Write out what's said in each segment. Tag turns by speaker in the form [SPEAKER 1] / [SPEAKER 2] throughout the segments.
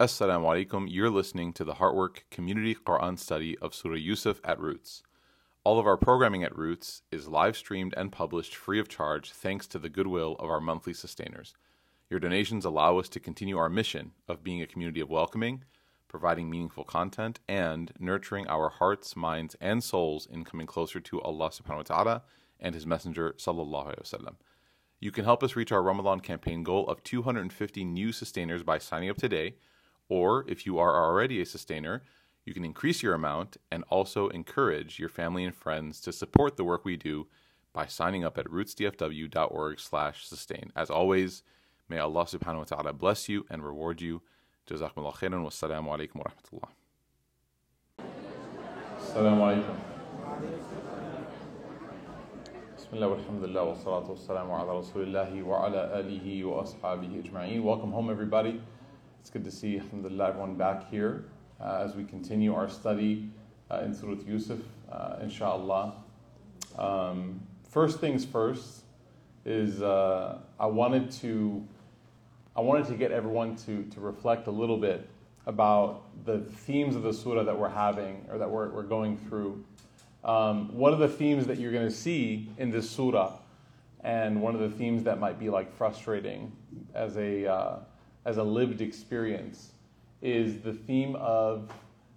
[SPEAKER 1] Assalamu alaikum. You're listening to the Heartwork Community Quran Study of Surah Yusuf at Roots. All of our programming at Roots is live streamed and published free of charge thanks to the goodwill of our monthly sustainers. Your donations allow us to continue our mission of being a community of welcoming, providing meaningful content, and nurturing our hearts, minds, and souls in coming closer to Allah subhanahu wa ta'ala and His Messenger sallallahu alaihi wasallam. You can help us reach our Ramadan campaign goal of 250 new sustainers by signing up today, or if you are already a sustainer, you can increase your amount and also encourage your family and friends to support the work we do by signing up at rootsdfw.org/sustain. As always, may Allah subhanahu wa ta'ala bless you and reward you. Jazakumullah khairan. Wassalamu alaikum wa rahmatullah. Assalamu alaikum. Bismillah walhamdulillah wa salatu wassalamu ala rasulillahi wa ala alihi wa ashabihi. Welcome home everybody. It's good to see alhamdulillah everyone back here uh, as we continue our study uh, in Surah Yusuf, uh, inshallah. Um, first things first is uh, I wanted to I wanted to get everyone to, to reflect a little bit about the themes of the surah that we're having or that we're, we're going through. Um, one of the themes that you're going to see in this surah, and one of the themes that might be like frustrating as a uh, as a lived experience, is the theme of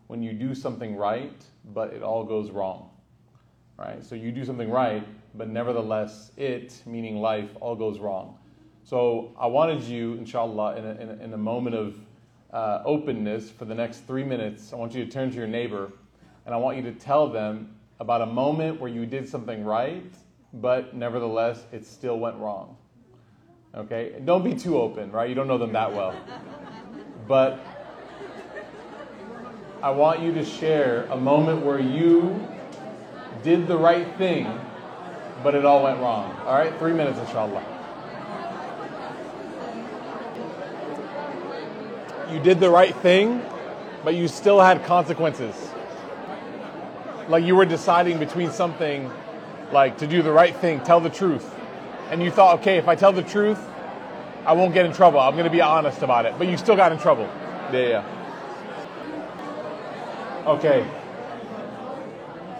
[SPEAKER 1] when you do something right, but it all goes wrong. Right? So you do something right, but nevertheless, it, meaning life, all goes wrong. So I wanted you, inshallah, in a, in a, in a moment of uh, openness for the next three minutes, I want you to turn to your neighbor and I want you to tell them about a moment where you did something right, but nevertheless, it still went wrong. Okay? Don't be too open, right? You don't know them that well. But I want you to share a moment where you did the right thing, but it all went wrong. All right? Three minutes, inshallah. You did the right thing, but you still had consequences. Like you were deciding between something like to do the right thing, tell the truth. And you thought, okay, if I tell the truth, I won't get in trouble. I'm going to be honest about it. But you still got in trouble. Yeah, yeah. Okay.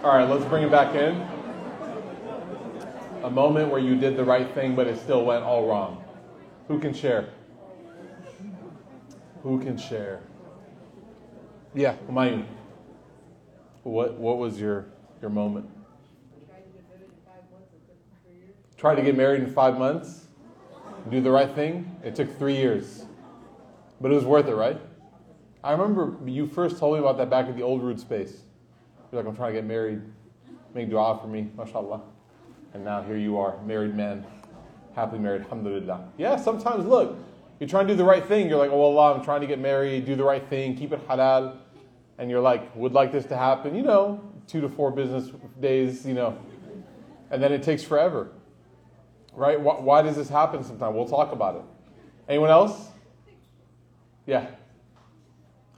[SPEAKER 1] All right, let's bring it back in. A moment where you did the right thing, but it still went all wrong. Who can share? Who can share? Yeah, Humayun. What what was your your moment? Tried to get married in five months. Do the right thing. It took three years, but it was worth it, right? I remember you first told me about that back at the old root space. You're like, I'm trying to get married. Make dua for me, mashallah. And now here you are, married man, happily married, alhamdulillah. Yeah, sometimes look, you're trying to do the right thing. You're like, oh Allah, I'm trying to get married, do the right thing, keep it halal. And you're like, would like this to happen, you know, two to four business days, you know. And then it takes forever. Right? Why, why does this happen sometimes? We'll talk about it. Anyone else? Yeah.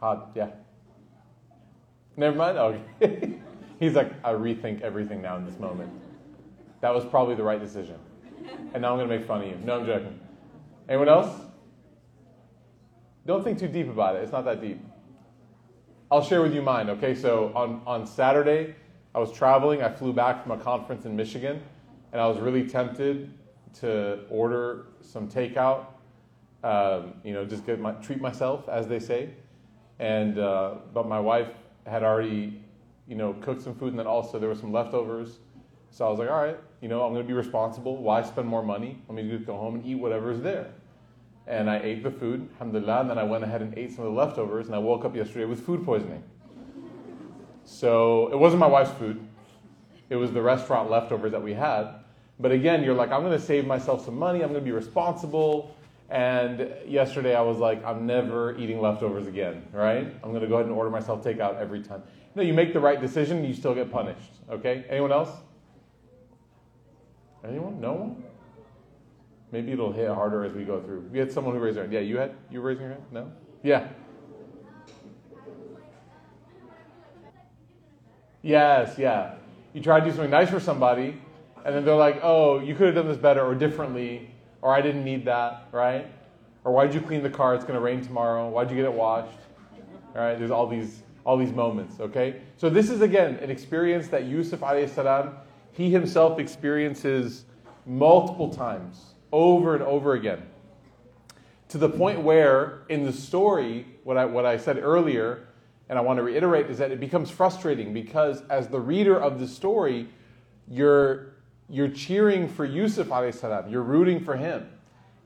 [SPEAKER 1] Hard, yeah. Never mind? Okay. He's like, I rethink everything now in this moment. That was probably the right decision. And now I'm going to make fun of you. No, I'm joking. Anyone else? Don't think too deep about it. It's not that deep. I'll share with you mine, okay? So on, on Saturday, I was traveling. I flew back from a conference in Michigan, and I was really tempted to order some takeout, um, you know, just my, treat myself, as they say. And, uh, but my wife had already, you know, cooked some food, and then also there were some leftovers. So I was like, all right, you know, I'm going to be responsible. Why spend more money? Let me just go home and eat whatever is there and I ate the food, alhamdulillah, and then I went ahead and ate some of the leftovers, and I woke up yesterday with food poisoning. So it wasn't my wife's food, it was the restaurant leftovers that we had. But again, you're like, I'm going to save myself some money, I'm going to be responsible. And yesterday I was like, I'm never eating leftovers again, right? I'm going to go ahead and order myself takeout every time. No, you make the right decision, you still get punished, okay? Anyone else? Anyone? No one? Maybe it'll hit harder as we go through. We had someone who raised their hand. Yeah, you had you were raising your hand? No? Yeah. Yes, yeah. You try to do something nice for somebody, and then they're like, oh, you could have done this better or differently, or I didn't need that, right? Or why'd you clean the car? It's going to rain tomorrow. Why'd you get it washed? All right, there's all these all these moments, okay? So this is again an experience that Yusuf alayhi salam, he himself experiences multiple times, over and over again. To the point where in the story, what I what I said earlier, and I want to reiterate, is that it becomes frustrating because as the reader of the story, you're you're cheering for Yusuf salam, you're rooting for him.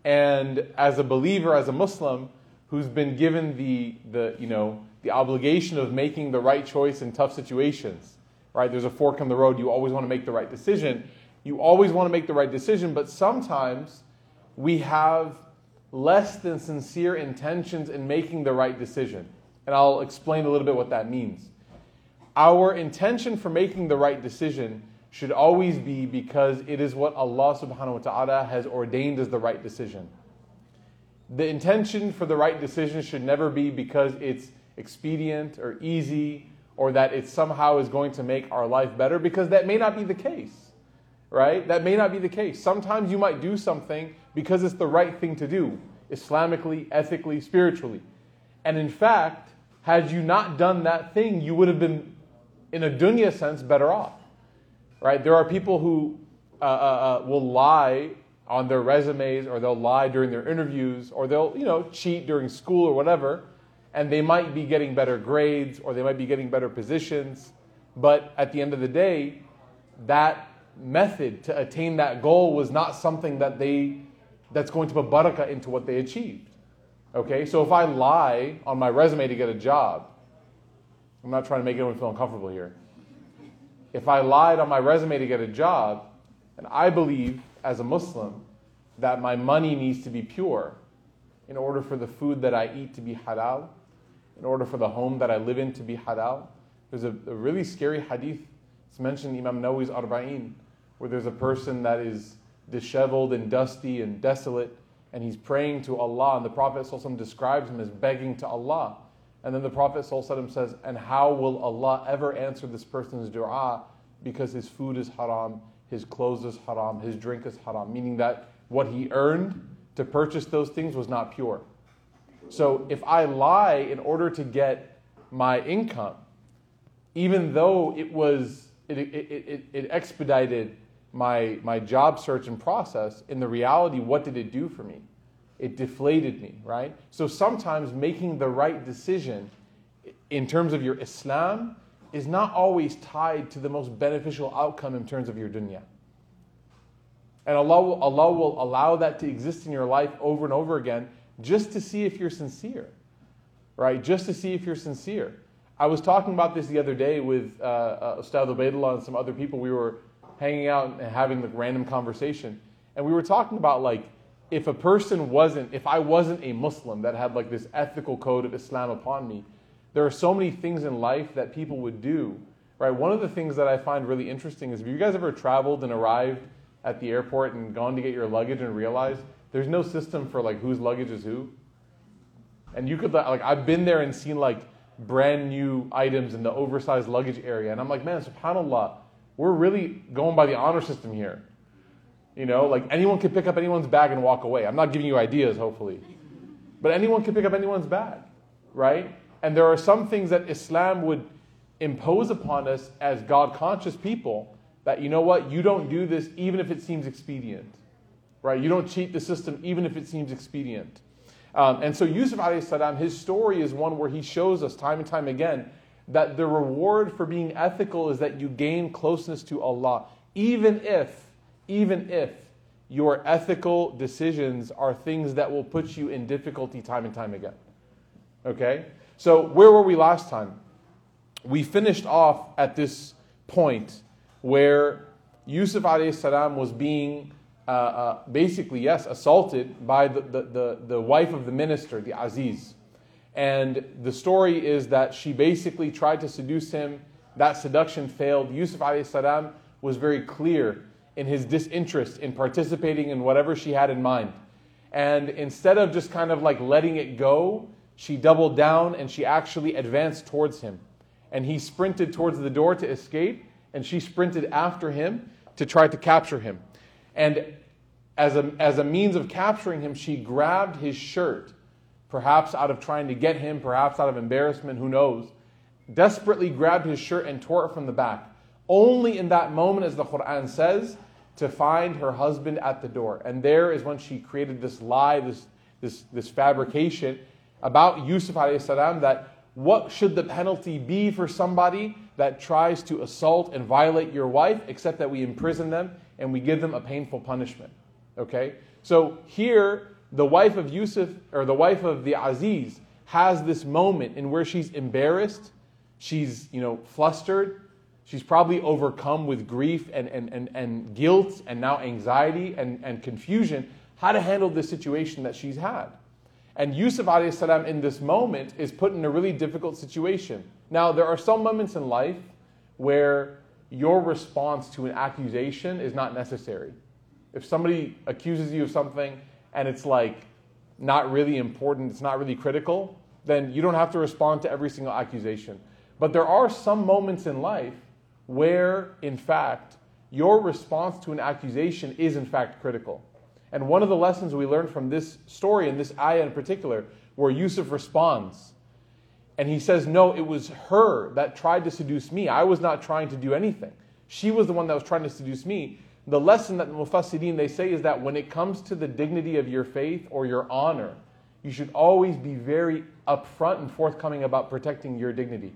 [SPEAKER 1] And as a believer, as a Muslim, who's been given the, the, you know, the obligation of making the right choice in tough situations, right? There's a fork in the road. You always want to make the right decision. You always want to make the right decision, but sometimes we have less than sincere intentions in making the right decision. And I'll explain a little bit what that means. Our intention for making the right decision should always be because it is what Allah subhanahu wa ta'ala has ordained as the right decision. The intention for the right decision should never be because it's expedient or easy or that it somehow is going to make our life better because that may not be the case. Right? That may not be the case. Sometimes you might do something because it's the right thing to do, Islamically, ethically, spiritually. And in fact, had you not done that thing, you would have been, in a dunya sense, better off right? There are people who uh, uh, uh, will lie on their resumes or they'll lie during their interviews or they'll, you know, cheat during school or whatever, and they might be getting better grades or they might be getting better positions. But at the end of the day, that method to attain that goal was not something that they that's going to put barakah into what they achieved. Okay, so if I lie on my resume to get a job, I'm not trying to make anyone feel uncomfortable here if I lied on my resume to get a job, and I believe as a Muslim that my money needs to be pure in order for the food that I eat to be halal, in order for the home that I live in to be halal. There's a, a really scary hadith. It's mentioned in Imam Nawawi's Arba'in, where there's a person that is disheveled and dusty and desolate, and he's praying to Allah, and the Prophet describes him as begging to Allah. And then the Prophet says, And how will Allah ever answer this person's dua? Because his food is haram, his clothes is haram, his drink is haram, meaning that what he earned to purchase those things was not pure. So if I lie in order to get my income, even though it was it, it, it, it expedited my, my job search and process, in the reality, what did it do for me? It deflated me, right? So sometimes making the right decision in terms of your Islam is not always tied to the most beneficial outcome in terms of your dunya. And Allah will, Allah will allow that to exist in your life over and over again just to see if you're sincere, right? Just to see if you're sincere. I was talking about this the other day with uh, uh, Ustad Ubaidullah and some other people. We were hanging out and having the random conversation. And we were talking about like, if a person wasn't, if I wasn't a Muslim that had like this ethical code of Islam upon me, there are so many things in life that people would do, right? One of the things that I find really interesting is have you guys ever traveled and arrived at the airport and gone to get your luggage and realized there's no system for like whose luggage is who? And you could, like, I've been there and seen like brand new items in the oversized luggage area, and I'm like, man, subhanAllah, we're really going by the honor system here. You know, like anyone can pick up anyone's bag and walk away. I'm not giving you ideas, hopefully. But anyone can pick up anyone's bag, right? And there are some things that Islam would impose upon us as God conscious people that, you know what, you don't do this even if it seems expedient, right? You don't cheat the system even if it seems expedient. Um, and so Yusuf alayhi salam, his story is one where he shows us time and time again that the reward for being ethical is that you gain closeness to Allah, even if even if your ethical decisions are things that will put you in difficulty time and time again. Okay? So, where were we last time? We finished off at this point where Yusuf salam was being uh, uh, basically, yes, assaulted by the, the, the, the wife of the minister, the Aziz. And the story is that she basically tried to seduce him. That seduction failed. Yusuf salam was very clear in his disinterest in participating in whatever she had in mind. And instead of just kind of like letting it go, she doubled down and she actually advanced towards him. And he sprinted towards the door to escape, and she sprinted after him to try to capture him. And as a, as a means of capturing him, she grabbed his shirt, perhaps out of trying to get him, perhaps out of embarrassment, who knows, desperately grabbed his shirt and tore it from the back. Only in that moment, as the Quran says, to find her husband at the door. And there is when she created this lie, this, this, this fabrication about Yusuf salam that what should the penalty be for somebody that tries to assault and violate your wife, except that we imprison them and we give them a painful punishment. Okay? So here, the wife of Yusuf, or the wife of the Aziz, has this moment in where she's embarrassed, she's, you know, flustered, she's probably overcome with grief and, and, and, and guilt and now anxiety and, and confusion, how to handle this situation that she's had. And Yusuf salam in this moment is put in a really difficult situation. Now, there are some moments in life where your response to an accusation is not necessary. If somebody accuses you of something and it's like not really important, it's not really critical, then you don't have to respond to every single accusation. But there are some moments in life where, in fact, your response to an accusation is in fact critical. And one of the lessons we learned from this story and this ayah in particular, where Yusuf responds, and he says, No, it was her that tried to seduce me. I was not trying to do anything. She was the one that was trying to seduce me. The lesson that the Mufassirin they say is that when it comes to the dignity of your faith or your honor, you should always be very upfront and forthcoming about protecting your dignity.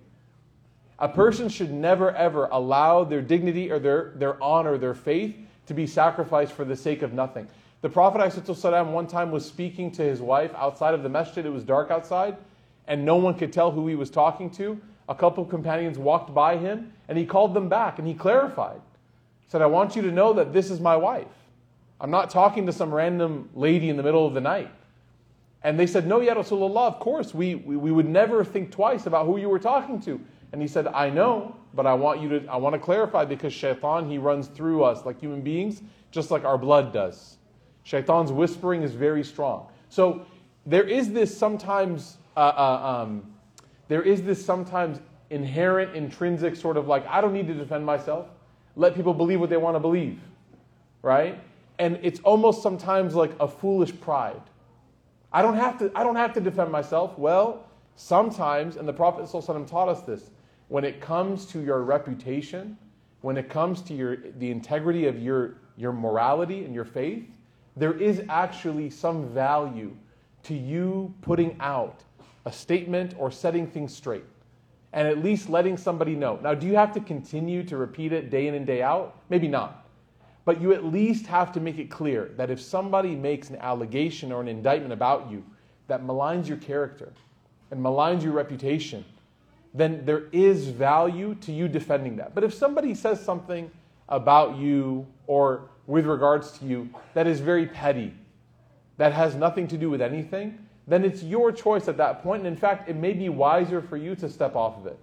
[SPEAKER 1] A person should never ever allow their dignity or their, their honor, their faith, to be sacrificed for the sake of nothing. The Prophet ﷺ one time was speaking to his wife outside of the masjid. It was dark outside, and no one could tell who he was talking to. A couple of companions walked by him, and he called them back and he clarified. He said, I want you to know that this is my wife. I'm not talking to some random lady in the middle of the night. And they said, No, Ya Rasulullah, of course, we, we, we would never think twice about who you were talking to. And he said, I know, but I want you to I want to clarify because shaitan he runs through us like human beings, just like our blood does. Shaitan's whispering is very strong. So there is this sometimes, uh, uh, um, there is this sometimes inherent, intrinsic sort of like, I don't need to defend myself. Let people believe what they want to believe, right? And it's almost sometimes like a foolish pride. I don't have to, I don't have to defend myself. Well, sometimes, and the Prophet ﷺ taught us this, when it comes to your reputation, when it comes to your, the integrity of your, your morality and your faith, there is actually some value to you putting out a statement or setting things straight and at least letting somebody know. Now, do you have to continue to repeat it day in and day out? Maybe not. But you at least have to make it clear that if somebody makes an allegation or an indictment about you that maligns your character and maligns your reputation, then there is value to you defending that. But if somebody says something about you or with regards to you that is very petty, that has nothing to do with anything, then it's your choice at that point. And in fact, it may be wiser for you to step off of it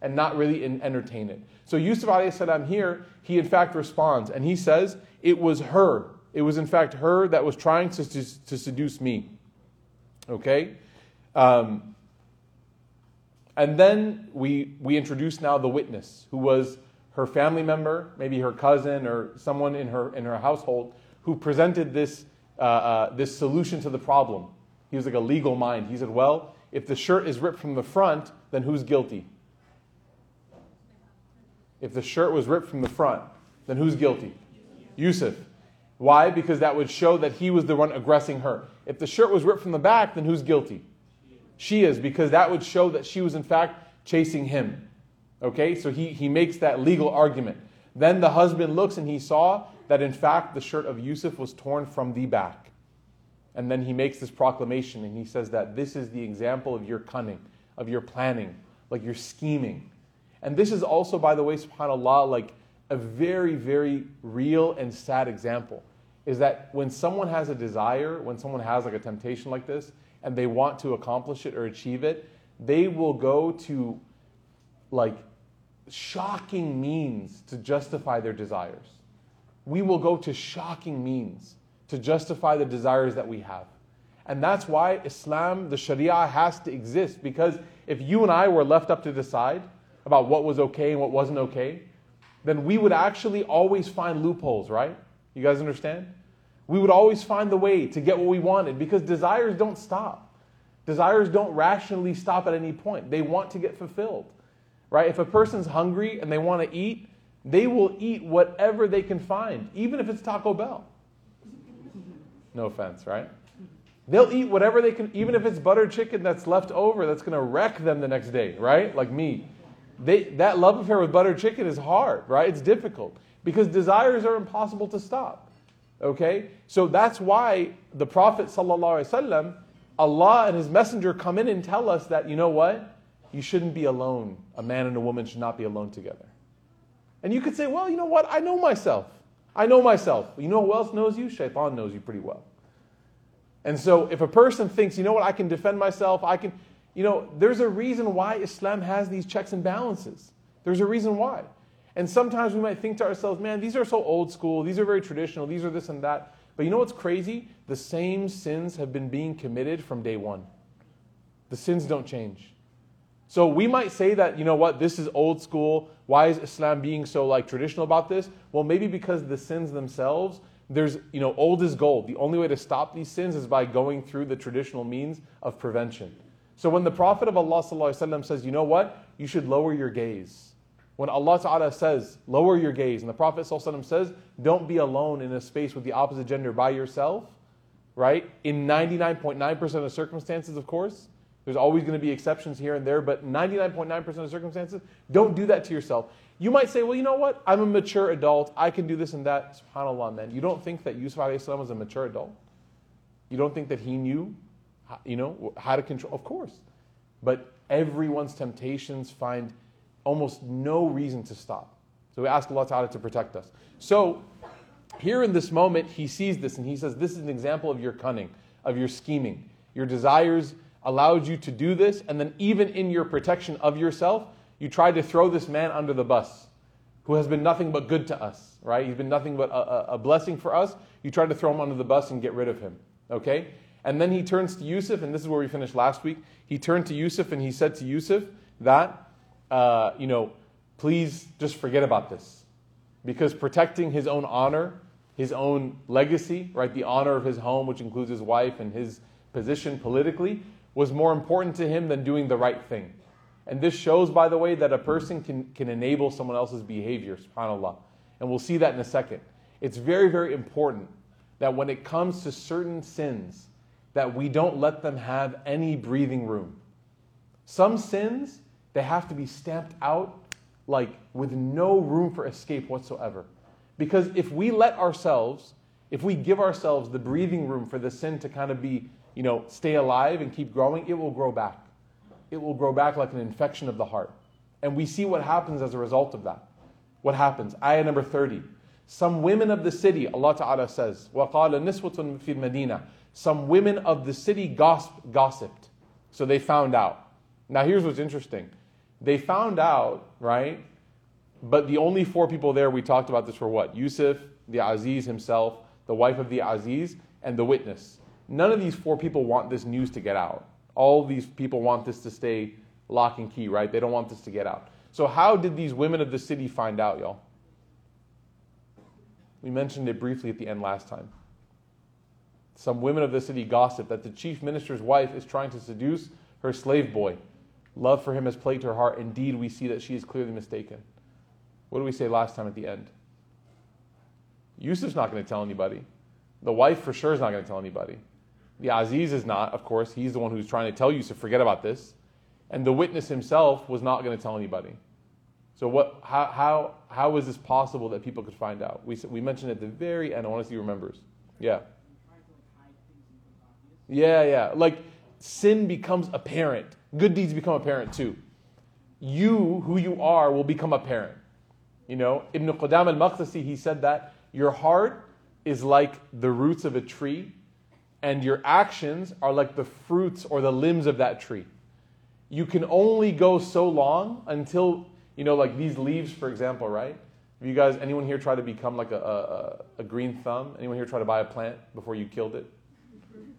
[SPEAKER 1] and not really entertain it. So Yusuf salam here, he in fact responds and he says, It was her. It was in fact her that was trying to, to, to seduce me. Okay? Um, and then we, we introduce now the witness, who was her family member, maybe her cousin or someone in her, in her household, who presented this, uh, uh, this solution to the problem. He was like a legal mind. He said, Well, if the shirt is ripped from the front, then who's guilty? If the shirt was ripped from the front, then who's guilty? Yusuf. Why? Because that would show that he was the one aggressing her. If the shirt was ripped from the back, then who's guilty? She is, because that would show that she was in fact chasing him. Okay, so he, he makes that legal argument. Then the husband looks and he saw that in fact the shirt of Yusuf was torn from the back. And then he makes this proclamation and he says that this is the example of your cunning, of your planning, like your scheming. And this is also, by the way, subhanAllah, like a very, very real and sad example. Is that when someone has a desire, when someone has like a temptation like this, and they want to accomplish it or achieve it, they will go to like shocking means to justify their desires. We will go to shocking means to justify the desires that we have. And that's why Islam, the Sharia, has to exist. Because if you and I were left up to decide about what was okay and what wasn't okay, then we would actually always find loopholes, right? You guys understand? We would always find the way to get what we wanted because desires don't stop. Desires don't rationally stop at any point. They want to get fulfilled. Right? If a person's hungry and they want to eat, they will eat whatever they can find, even if it's Taco Bell. No offense, right? They'll eat whatever they can, even if it's butter chicken that's left over that's going to wreck them the next day, right? Like me. They, that love affair with butter chicken is hard, right? It's difficult because desires are impossible to stop. Okay? So that's why the Prophet, ﷺ, Allah and His Messenger come in and tell us that, you know what? You shouldn't be alone. A man and a woman should not be alone together. And you could say, well, you know what? I know myself. I know myself. You know who else knows you? Shaitan knows you pretty well. And so if a person thinks, you know what, I can defend myself, I can, you know, there's a reason why Islam has these checks and balances. There's a reason why. And sometimes we might think to ourselves, man, these are so old school, these are very traditional, these are this and that. But you know what's crazy? The same sins have been being committed from day one. The sins don't change. So we might say that, you know what, this is old school. Why is Islam being so like traditional about this? Well, maybe because the sins themselves, there's, you know, old is gold. The only way to stop these sins is by going through the traditional means of prevention. So when the Prophet of Allah says, you know what, you should lower your gaze when Allah Ta'ala says, lower your gaze, and the Prophet says, don't be alone in a space with the opposite gender by yourself, right? In 99.9% of circumstances, of course, there's always going to be exceptions here and there, but 99.9% of circumstances, don't do that to yourself. You might say, well, you know what? I'm a mature adult. I can do this and that. SubhanAllah, man. You don't think that Yusuf was a mature adult? You don't think that he knew, you know, how to control? Of course. But everyone's temptations find almost no reason to stop. So we ask Allah Ta'ala to protect us. So here in this moment, he sees this and he says, This is an example of your cunning, of your scheming. Your desires allowed you to do this, and then even in your protection of yourself, you tried to throw this man under the bus who has been nothing but good to us, right? He's been nothing but a, a, blessing for us. You tried to throw him under the bus and get rid of him, okay? And then he turns to Yusuf, and this is where we finished last week. He turned to Yusuf and he said to Yusuf that uh, you know, please just forget about this. Because protecting his own honor, his own legacy, right, the honor of his home, which includes his wife and his position politically, was more important to him than doing the right thing. And this shows, by the way, that a person can, can enable someone else's behavior, subhanAllah. And we'll see that in a second. It's very, very important that when it comes to certain sins, that we don't let them have any breathing room. Some sins, they have to be stamped out like with no room for escape whatsoever. Because if we let ourselves, if we give ourselves the breathing room for the sin to kind of be, you know, stay alive and keep growing, it will grow back. It will grow back like an infection of the heart. And we see what happens as a result of that. What happens? Ayah number 30. Some women of the city, Allah Ta'ala says, وَقَالَ نِسْوَةٌ فِي الْمَدِينَةِ Some women of the city gossiped. So they found out. Now here's what's interesting. they found out, right? But the only four people there we talked about this were what? Yusuf, the Aziz himself, the wife of the Aziz, and the witness. None of these four people want this news to get out. All these people want this to stay lock and key, right? They don't want this to get out. So, how did these women of the city find out, y'all? We mentioned it briefly at the end last time. Some women of the city gossip that the chief minister's wife is trying to seduce her slave boy. Love for him has plagued her heart. Indeed, we see that she is clearly mistaken. What do we say last time at the end? Yusuf's not going to tell anybody. The wife for sure is not going to tell anybody. The Aziz is not, of course. He's the one who's trying to tell Yusuf, forget about this. And the witness himself was not going to tell anybody. So what, how, how, how is this possible that people could find out? We, we mentioned at the very end. I want to see who remembers. Yeah. Yeah, yeah. Like sin becomes apparent good deeds become apparent too. You, who you are, will become apparent. You know, Ibn Qudama al Maqdisi, he said that your heart is like the roots of a tree, and your actions are like the fruits or the limbs of that tree. You can only go so long until, you know, like these leaves, for example, right? Have you guys, anyone here try to become like a, a, a green thumb? Anyone here try to buy a plant before you killed it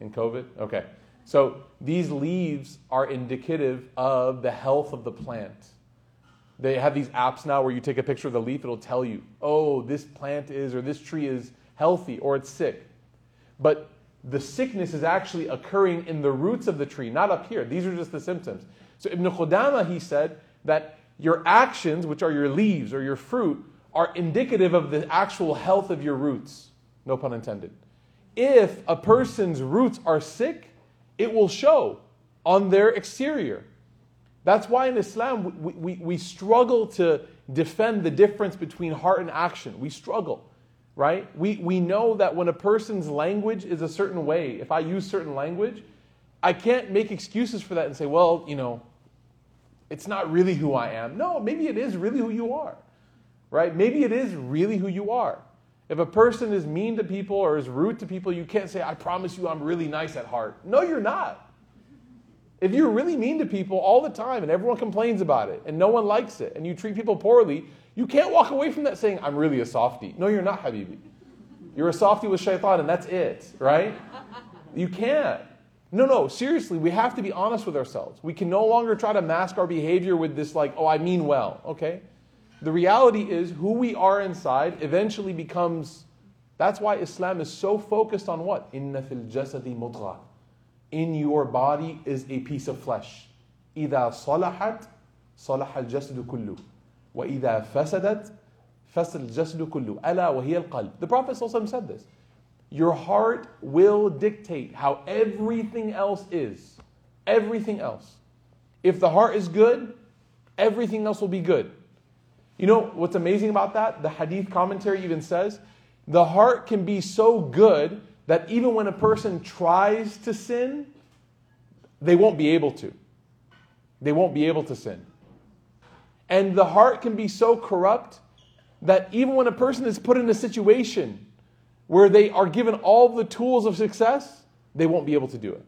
[SPEAKER 1] in COVID? Okay. So these leaves are indicative of the health of the plant. They have these apps now where you take a picture of the leaf, it'll tell you, oh, this plant is or this tree is healthy or it's sick. but the sickness is actually occurring in the roots of the tree, not up here. These are just the symptoms. So Ibn Qudama, he said that your actions, which are your leaves or your fruit, are indicative of the actual health of your roots. No pun intended. If a person's roots are sick, it will show on their exterior. That's why in Islam we, we, we struggle to defend the difference between heart and action. We struggle, right? We, we know that when a person's language is a certain way, if I use certain language, I can't make excuses for that and say, well, you know, it's not really who I am. No, maybe it is really who you are, right? Maybe it is really who you are. If a person is mean to people or is rude to people, you can't say, I promise you I'm really nice at heart. No, you're not. If you're really mean to people all the time and everyone complains about it and no one likes it and you treat people poorly, you can't walk away from that saying, I'm really a softie. No, you're not, Habibi. You're a softie with shaitan and that's it, right? You can't. No, no, seriously, we have to be honest with ourselves. We can no longer try to mask our behavior with this, like, oh, I mean well, okay? The reality is, who we are inside eventually becomes. That's why Islam is so focused on what? Inna fil jasadi mudgha. In your body is a piece of flesh. إذا صلحت صلح الجسد كله وإذا فسدت فسد الجسد كله ألا وهي القلب. The Prophet ﷺ said this. Your heart will dictate how everything else is. Everything else. If the heart is good, everything else will be good. You know what's amazing about that? The hadith commentary even says the heart can be so good that even when a person tries to sin, they won't be able to. They won't be able to sin. And the heart can be so corrupt that even when a person is put in a situation where they are given all the tools of success, they won't be able to do it.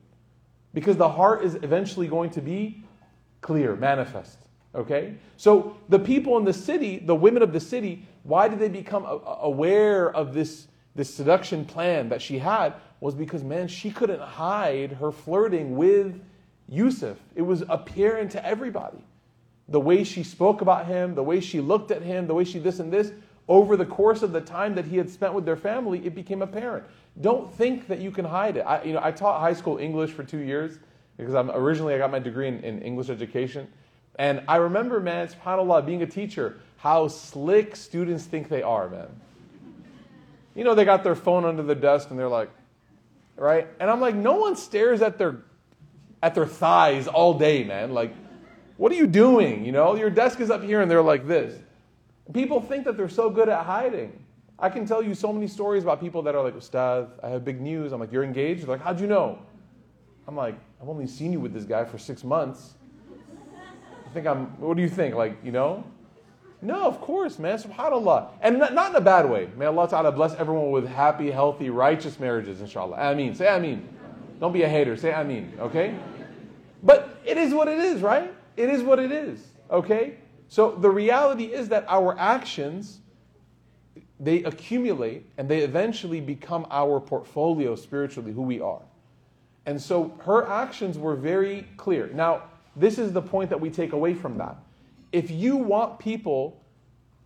[SPEAKER 1] Because the heart is eventually going to be clear, manifest. Okay? So the people in the city, the women of the city, why did they become aware of this, this seduction plan that she had? Was because, man, she couldn't hide her flirting with Yusuf. It was apparent to everybody. The way she spoke about him, the way she looked at him, the way she this and this, over the course of the time that he had spent with their family, it became apparent. Don't think that you can hide it. I, you know, I taught high school English for two years because I'm originally I got my degree in, in English education. And I remember, man, subhanAllah, being a teacher, how slick students think they are, man. You know, they got their phone under the desk and they're like, right? And I'm like, no one stares at their at their thighs all day, man. Like, what are you doing? You know, your desk is up here and they're like this. People think that they're so good at hiding. I can tell you so many stories about people that are like, Ustad, I have big news. I'm like, you're engaged? They're like, how'd you know? I'm like, I've only seen you with this guy for six months think I'm, what do you think? Like, you know? No, of course, man. SubhanAllah. And not, not in a bad way. May Allah Ta'ala bless everyone with happy, healthy, righteous marriages, inshallah. Ameen. Say Ameen. Don't be a hater. Say Ameen, okay? But it is what it is, right? It is what it is, okay? So the reality is that our actions, they accumulate and they eventually become our portfolio spiritually, who we are. And so her actions were very clear. Now, this is the point that we take away from that. If you want people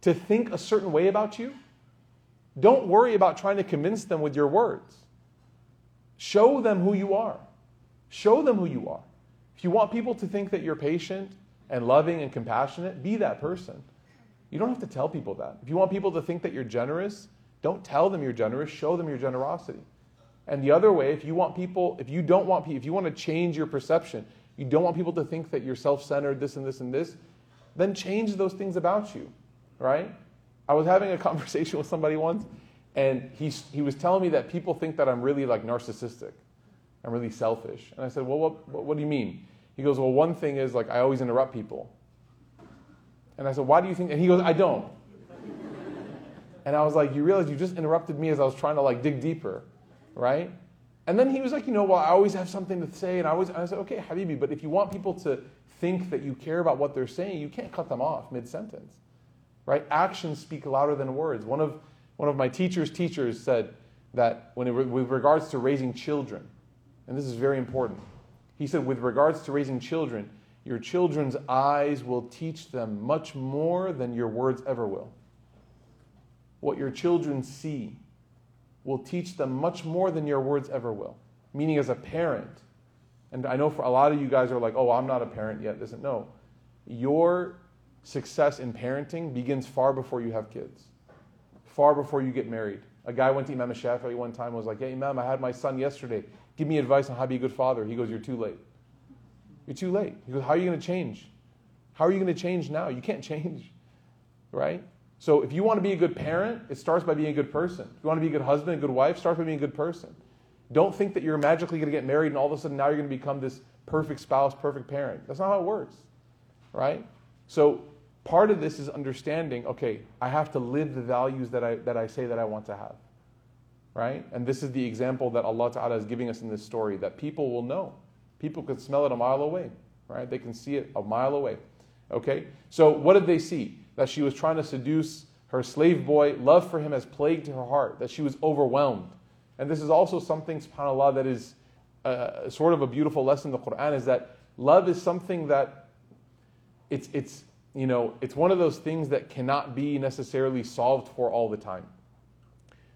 [SPEAKER 1] to think a certain way about you, don't worry about trying to convince them with your words. Show them who you are. Show them who you are. If you want people to think that you're patient and loving and compassionate, be that person. You don't have to tell people that. If you want people to think that you're generous, don't tell them you're generous, show them your generosity. And the other way, if you want people, if you don't want people, if you want to change your perception, you don't want people to think that you're self centered, this and this and this, then change those things about you, right? I was having a conversation with somebody once, and he, he was telling me that people think that I'm really like narcissistic. I'm really selfish. And I said, Well, what, what, what do you mean? He goes, Well, one thing is like I always interrupt people. And I said, Why do you think? And he goes, I don't. And I was like, You realize you just interrupted me as I was trying to like dig deeper, right? And then he was like, you know, well, I always have something to say. And I, was, I said, okay, Habibi, but if you want people to think that you care about what they're saying, you can't cut them off mid sentence, right? Actions speak louder than words. One of, one of my teacher's teachers said that when it, with regards to raising children, and this is very important, he said, with regards to raising children, your children's eyes will teach them much more than your words ever will. What your children see will teach them much more than your words ever will. Meaning, as a parent, and I know for a lot of you guys are like, oh, I'm not a parent yet. Doesn't know. Your success in parenting begins far before you have kids, far before you get married. A guy went to Imam Shafi'i one time and was like, Yeah, Imam, I had my son yesterday. Give me advice on how to be a good father. He goes, You're too late. You're too late. He goes, How are you going to change? How are you going to change now? You can't change, right? So if you want to be a good parent, it starts by being a good person. If you want to be a good husband, a good wife, start by being a good person. Don't think that you're magically going to get married and all of a sudden now you're going to become this perfect spouse, perfect parent. That's not how it works, right? So part of this is understanding, okay, I have to live the values that I, that I say that I want to have, right? And this is the example that Allah Ta'ala is giving us in this story that people will know. People can smell it a mile away, right? They can see it a mile away. Okay? So what did they see? That she was trying to seduce her slave boy. Love for him has plagued her heart, that she was overwhelmed. And this is also something, subhanAllah, that is uh, sort of a beautiful lesson in the Quran is that love is something that it's, it's, you know, it's one of those things that cannot be necessarily solved for all the time.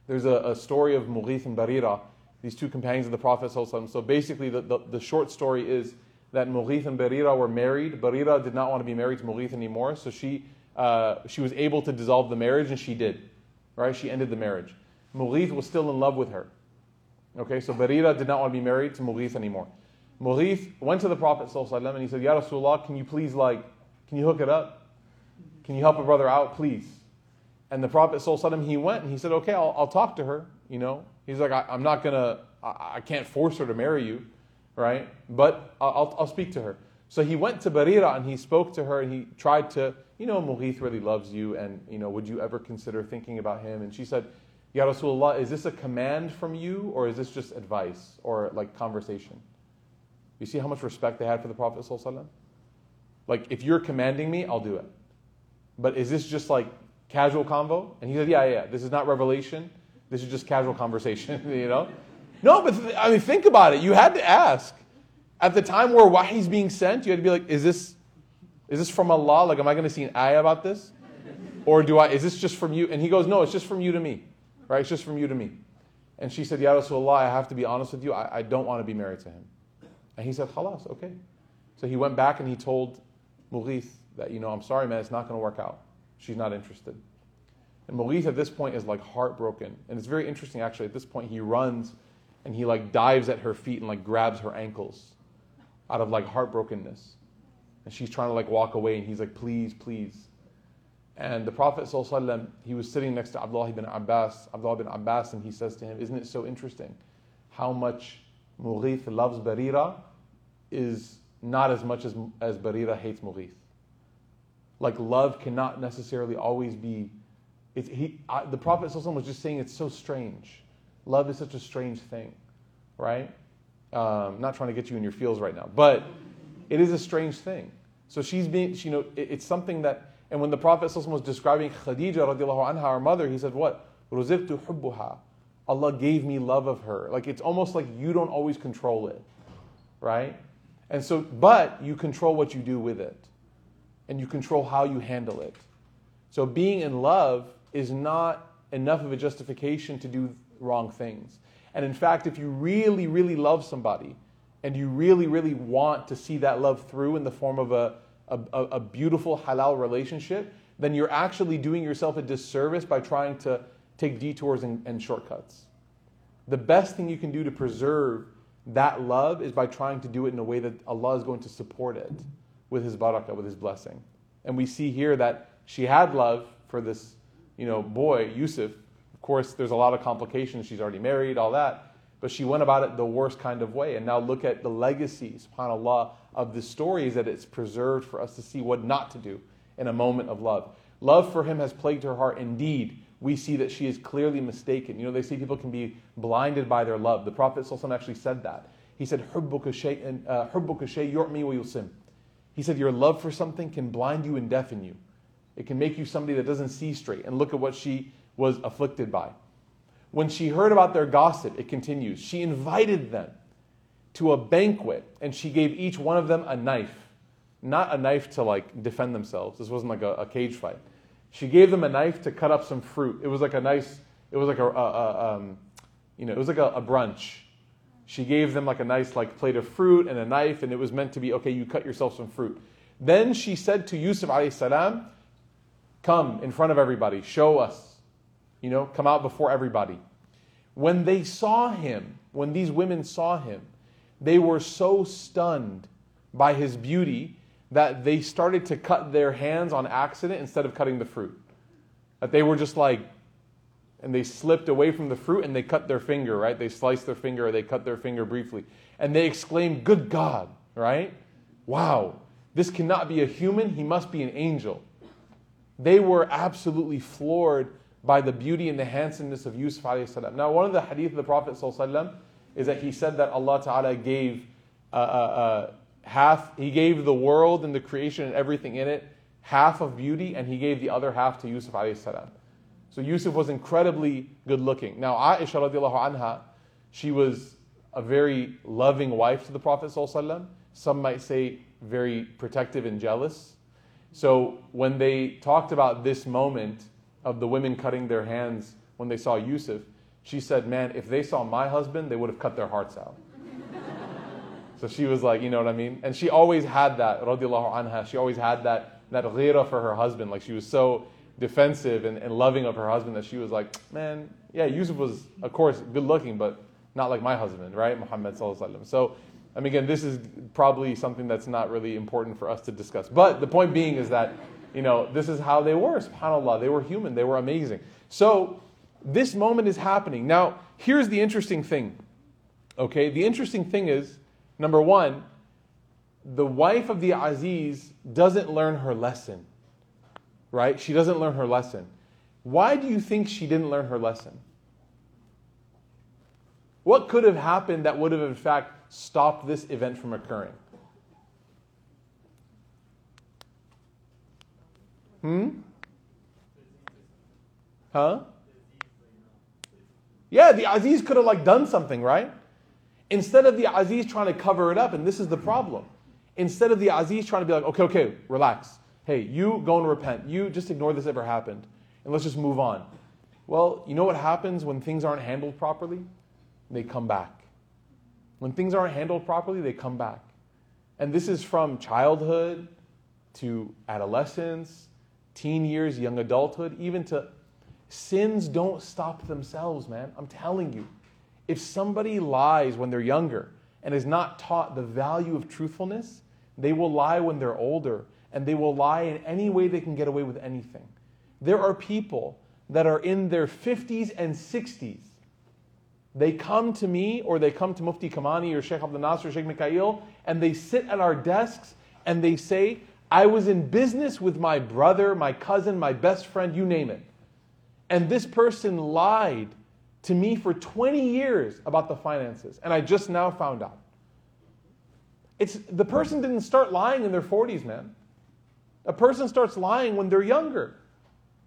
[SPEAKER 1] There's a, a story of Mughith and Barira, these two companions of the Prophet. So basically, the, the, the short story is that Mughith and Barira were married. Barira did not want to be married to Mughith anymore, so she, uh, she was able to dissolve the marriage, and she did. Right? She ended the marriage. Mughith was still in love with her. Okay, so Barira did not want to be married to Mughith anymore. Mughith went to the Prophet and he said, Ya Rasulullah, can you please like, can you hook it up? Can you help a brother out, please? And the Prophet he went and he said, okay, I'll, I'll talk to her. You know, he's like, I, am not gonna, I, I, can't force her to marry you, right? But I'll, I'll speak to her. So he went to Barira and he spoke to her and he tried to, you know, Mughith really loves you and, you know, would you ever consider thinking about him? And she said, Ya Rasulullah, is this a command from you or is this just advice or like conversation? You see how much respect they had for the Prophet? Like, if you're commanding me, I'll do it. But is this just like casual convo? And he said, Yeah, yeah, this is not revelation. This is just casual conversation, you know? No, but th- I mean, think about it. You had to ask. At the time where wahi's being sent, you had to be like, Is this, is this from Allah? Like, am I going to see an ayah about this? Or do I, is this just from you? And he goes, No, it's just from you to me. Right? It's just from you to me. And she said, Ya Rasulullah, I have to be honest with you. I, I don't want to be married to him. And he said, Khalas, okay. So he went back and he told Mughith that, you know, I'm sorry, man, it's not going to work out. She's not interested. And Mughith at this point is like heartbroken. And it's very interesting, actually. At this point, he runs and he like dives at her feet and like grabs her ankles out of like heartbrokenness. And she's trying to like walk away and he's like, please, please. And the Prophet he was sitting next to Abdullah ibn Abbas, Abdullah ibn Abbas, and he says to him, Isn't it so interesting how much Mughith loves Barira is not as much as, as Barira hates Mughith. Like love cannot necessarily always be. It's, he, I, the Prophet was just saying it's so strange. Love is such a strange thing, right? Um, not trying to get you in your feels right now, but it is a strange thing. So she's being, you know, it, it's something that, and when the Prophet was describing Khadija radiallahu anha, our mother, he said, what? Ruziqtu hubbuha. Allah gave me love of her. Like it's almost like you don't always control it, right? And so, but you control what you do with it, and you control how you handle it. So being in love is not enough of a justification to do wrong things. And in fact, if you really, really love somebody and you really, really want to see that love through in the form of a a, a, beautiful halal relationship, then you're actually doing yourself a disservice by trying to take detours and, and shortcuts. The best thing you can do to preserve that love is by trying to do it in a way that Allah is going to support it with His barakah, with His blessing. And we see here that she had love for this, you know, boy, Yusuf course, there's a lot of complications. She's already married, all that. But she went about it the worst kind of way. And now look at the legacy, subhanAllah, of the stories that it's preserved for us to see what not to do in a moment of love. Love for him has plagued her heart. Indeed, we see that she is clearly mistaken. You know, they say people can be blinded by their love. The Prophet ﷺ actually said that. He said, uh, wa yusim." He said, "Your love for something can blind you and deafen you. It can make you somebody that doesn't see straight." And look at what she was afflicted by. When she heard about their gossip, it continues, she invited them to a banquet and she gave each one of them a knife. Not a knife to like defend themselves. This wasn't like a, a cage fight. She gave them a knife to cut up some fruit. It was like a nice, it was like a, a, a, um, you know, it was like a, brunch. She gave them like a nice like plate of fruit and a knife, and it was meant to be okay. You cut yourself some fruit. Then she said to Yusuf alayhi salam, "Come in front of everybody, show us. You know, come out before everybody." When they saw him, when these women saw him, they were so stunned by his beauty that they started to cut their hands on accident instead of cutting the fruit. That they were just like, and they slipped away from the fruit and they cut their finger, right? They sliced their finger or they cut their finger briefly. And they exclaimed, Good God, right? Wow, this cannot be a human, he must be an angel. They were absolutely floored by the beauty and the handsomeness of Yusuf alayhi salam. Now, one of the hadith of the Prophet is that he said that Allah Ta'ala gave uh, uh, uh, half, he gave the world and the creation and everything in it half of beauty, and he gave the other half to Yusuf alayhi salam. So Yusuf was incredibly good looking. Now, Aisha radiallahu anha, she was a very loving wife to the Prophet. Some might say very protective and jealous. So when they talked about this moment of the women cutting their hands when they saw Yusuf, she said, Man, if they saw my husband, they would have cut their hearts out. so she was like, You know what I mean? And she always had that, radiallahu anha, she always had that, that ghira for her husband. Like she was so defensive and, and loving of her husband that she was like, Man, yeah, Yusuf was, of course, good looking, but not like my husband, right? Muhammad. So, I mean, again, this is probably something that's not really important for us to discuss. But the point being is that, you know, this is how they were, subhanAllah. They were human, they were amazing. So, this moment is happening. Now, here's the interesting thing. Okay, the interesting thing is number one, the wife of the Aziz doesn't learn her lesson. Right? She doesn't learn her lesson. Why do you think she didn't learn her lesson? What could have happened that would have, in fact, stopped this event from occurring? Hmm? Huh? Yeah, the Aziz could have like done something, right? Instead of the Aziz trying to cover it up, and this is the problem. Instead of the Aziz trying to be like, okay, okay, relax. Hey, you go and repent. You just ignore this ever happened. And let's just move on. Well, you know what happens when things aren't handled properly? They come back. When things aren't handled properly, they come back. And this is from childhood to adolescence, teen years, young adulthood, even to Sins don't stop themselves, man. I'm telling you. If somebody lies when they're younger and is not taught the value of truthfulness, they will lie when they're older and they will lie in any way they can get away with anything. There are people that are in their 50s and 60s. They come to me or they come to Mufti Kamani or Sheikh Abdul or Sheikh Mikhail and they sit at our desks and they say, I was in business with my brother, my cousin, my best friend, you name it. And this person lied to me for 20 years about the finances, and I just now found out. It's, the person didn't start lying in their 40s, man. A person starts lying when they're younger.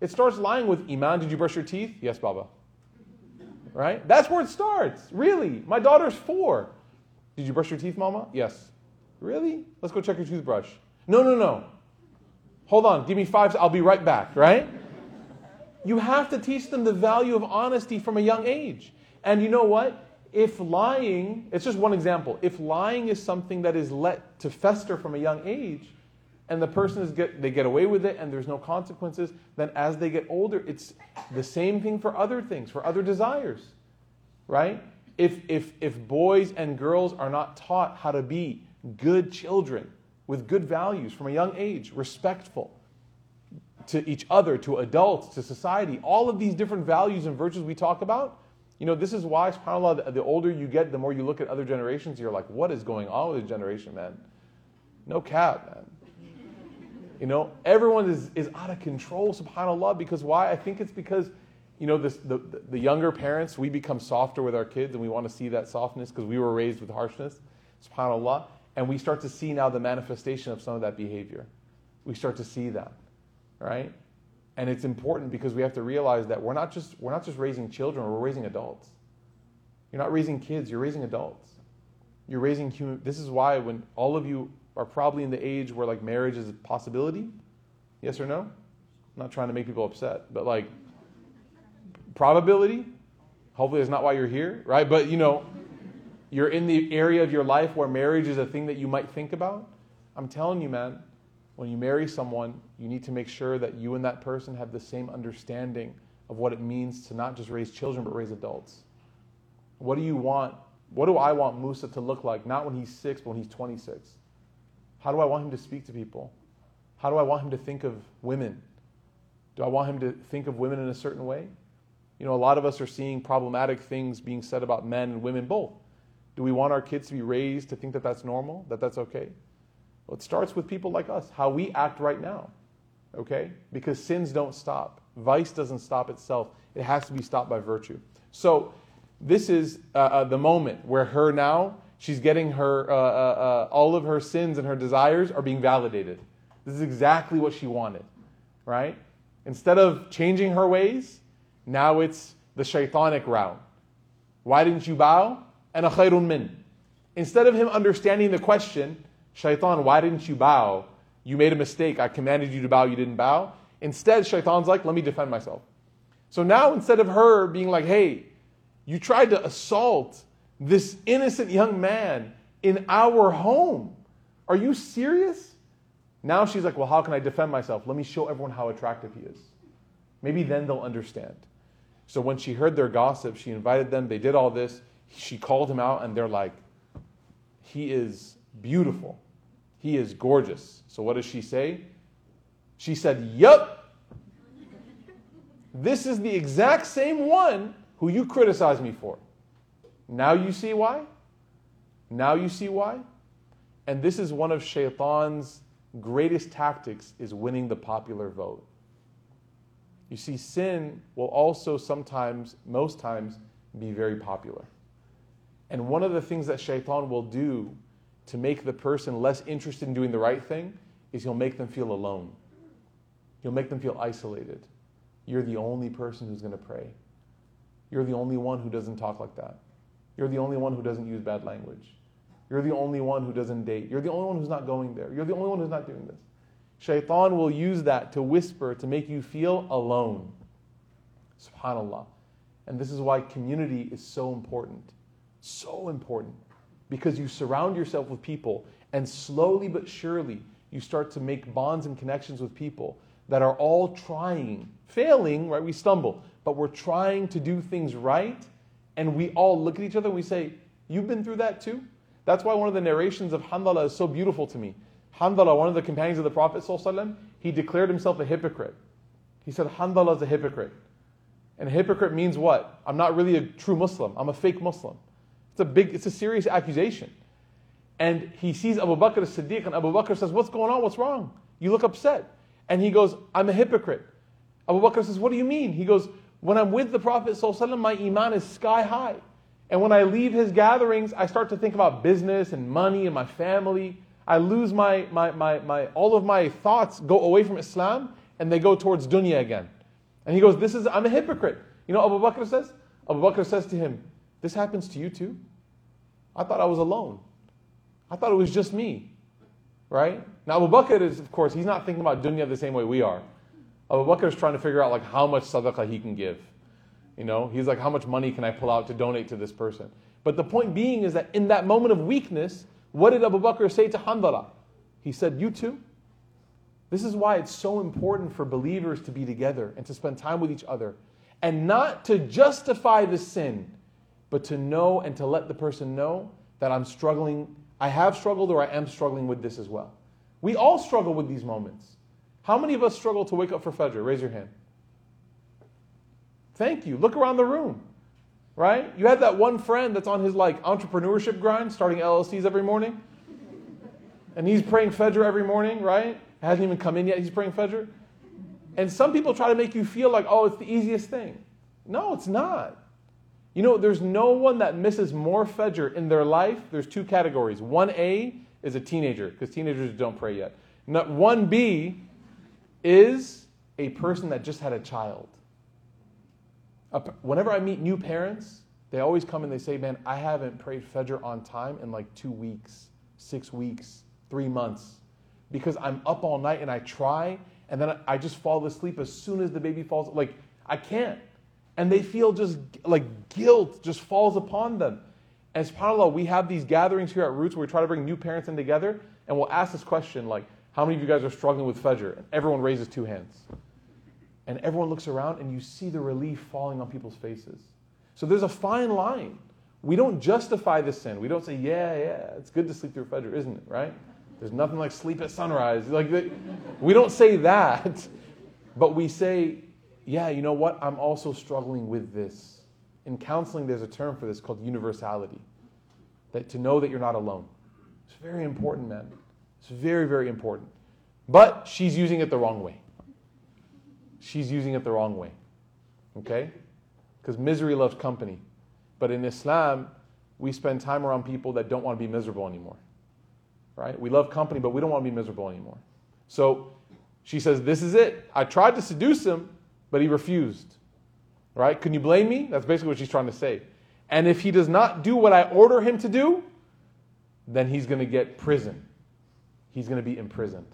[SPEAKER 1] It starts lying with Iman, did you brush your teeth? Yes, Baba. Right? That's where it starts. Really. My daughter's four. Did you brush your teeth, Mama? Yes. Really? Let's go check your toothbrush. No, no, no. Hold on. Give me five. I'll be right back, right? You have to teach them the value of honesty from a young age. And you know what? If lying, it's just one example. If lying is something that is let to fester from a young age, and the person is get they get away with it and there's no consequences, then as they get older, it's the same thing for other things, for other desires. Right? If if if boys and girls are not taught how to be good children with good values from a young age, respectful, to each other, to adults, to society, all of these different values and virtues we talk about, you know, this is why, subhanAllah, the, older you get, the more you look at other generations, you're like, what is going on with this generation, man? No cap, man. You know, everyone is, is out of control, subhanAllah, because why? I think it's because, you know, this, the, the younger parents, we become softer with our kids and we want to see that softness because we were raised with harshness, subhanAllah, and we start to see now the manifestation of some of that behavior. We start to see that right? And it's important because we have to realize that we're not just we're not just raising children, we're raising adults. You're not raising kids, you're raising adults. You're raising human this is why when all of you are probably in the age where like marriage is a possibility, yes or no? I'm not trying to make people upset, but like probability, Hopefully, that's not why you're here, right? But you know, you're in the area of your life where marriage is a thing that you might think about. I'm telling you, man, when you marry someone, you need to make sure that you and that person have the same understanding of what it means to not just raise children, but raise adults. What do you want? What do I want Musa to look like? Not when he's six, but when he's 26. How do I want him to speak to people? How do I want him to think of women? Do I want him to think of women in a certain way? You know, a lot of us are seeing problematic things being said about men and women both. Do we want our kids to be raised to think that that's normal, that that's okay? Well, it starts with people like us, how we act right now, okay? Because sins don't stop. Vice doesn't stop itself, it has to be stopped by virtue. So, this is uh, uh, the moment where her now, she's getting her, uh, uh, uh all of her sins and her desires are being validated. This is exactly what she wanted, right? Instead of changing her ways, now it's the shaitanic route. Why didn't you bow? Ana khairun min. Instead of him understanding the question, Shaitan, why didn't you bow? You made a mistake. I commanded you to bow, you didn't bow. Instead, Shaitan's like, let me defend myself. So now instead of her being like, hey, you tried to assault this innocent young man in our home. Are you serious? Now she's like, well, how can I defend myself? Let me show everyone how attractive he is. Maybe then they'll understand. So when she heard their gossip, she invited them. They did all this. She called him out, and they're like, he is beautiful. He is gorgeous. So what does she say? She said, Yup. This is the exact same one who you criticize me for. Now you see why? Now you see why? And this is one of shaitan's greatest tactics is winning the popular vote. You see, sin will also sometimes, most times, be very popular. And one of the things that shaitan will do to make the person less interested in doing the right thing is he'll make them feel alone. He'll make them feel isolated. You're the only person who's going to pray. You're the only one who doesn't talk like that. You're the only one who doesn't use bad language. You're the only one who doesn't date. You're the only one who's not going there. You're the only one who's not doing this. Shaitan will use that to whisper, to make you feel alone. SubhanAllah. And this is why community is so important. So important because you surround yourself with people, and slowly but surely, you start to make bonds and connections with people that are all trying, failing, right? We stumble, but we're trying to do things right, and we all look at each other and we say, You've been through that too? That's why one of the narrations of Handala is so beautiful to me. Handala, one of the companions of the Prophet, he declared himself a hypocrite. He said, Handala is a hypocrite. And a hypocrite means what? I'm not really a true Muslim, I'm a fake Muslim. It's a big, it's a serious accusation. And he sees Abu Bakr as Siddiq, and Abu Bakr says, What's going on? What's wrong? You look upset. And he goes, I'm a hypocrite. Abu Bakr says, What do you mean? He goes, When I'm with the Prophet, Wasallam, my iman is sky high. And when I leave his gatherings, I start to think about business and money and my family. I lose my, my, my, my, all of my thoughts go away from Islam and they go towards dunya again. And he goes, This is, I'm a hypocrite. You know Abu Bakr says? Abu Bakr says to him, This happens to you too? I thought I was alone. I thought it was just me. Right? Now, Abu Bakr is, of course, he's not thinking about dunya the same way we are. Abu Bakr is trying to figure out like how much sadaqah he can give. You know, he's like, how much money can I pull out to donate to this person? But the point being is that in that moment of weakness, what did Abu Bakr say to Handala? He said, You too? This is why it's so important for believers to be together and to spend time with each other and not to justify the sin, but to know and to let the person know that I'm struggling, I have struggled or I am struggling with this as well. We all struggle with these moments. How many of us struggle to wake up for Fajr? Raise your hand. Thank you. Look around the room, right? You have that one friend that's on his like entrepreneurship grind, starting LLCs every morning, and he's praying Fajr every morning, right? Hasn't even come in yet. He's praying Fajr. And some people try to make you feel like, oh, it's the easiest thing. No, it's not. You know, there's no one that misses more Fajr in their life. There's two categories. 1A is a teenager, because teenagers don't pray yet. 1B is a person that just had a child. Whenever I meet new parents, they always come and they say, Man, I haven't prayed Fajr on time in like two weeks, six weeks, three months, because I'm up all night and I try, and then I just fall asleep as soon as the baby falls. Like, I can't. And they feel just like guilt just falls upon them. And subhanAllah, we have these gatherings here at Roots where we try to bring new parents in together, and we'll ask this question like, how many of you guys are struggling with Fajr? And everyone raises two hands. And everyone looks around, and you see the relief falling on people's faces. So there's a fine line. We don't justify the sin. We don't say, yeah, yeah, it's good to sleep through Fajr, isn't it, right? There's nothing like sleep at sunrise. Like we don't say that, but we say, yeah, you know what? I'm also struggling with this. In counseling, there's a term for this called universality. That to know that you're not alone. It's very important, man. It's very, very important. But she's using it the wrong way. She's using it the wrong way. Okay? Because misery loves company. But in Islam, we spend time around people that don't want to be miserable anymore right? We love company, but we don't want to be miserable anymore. So she says, This is it. I tried to seduce him, but he refused. Right? Can you blame me? That's basically what she's trying to say. And if he does not do what I order him to do, then he's going to get prison. He's going to be imprisoned.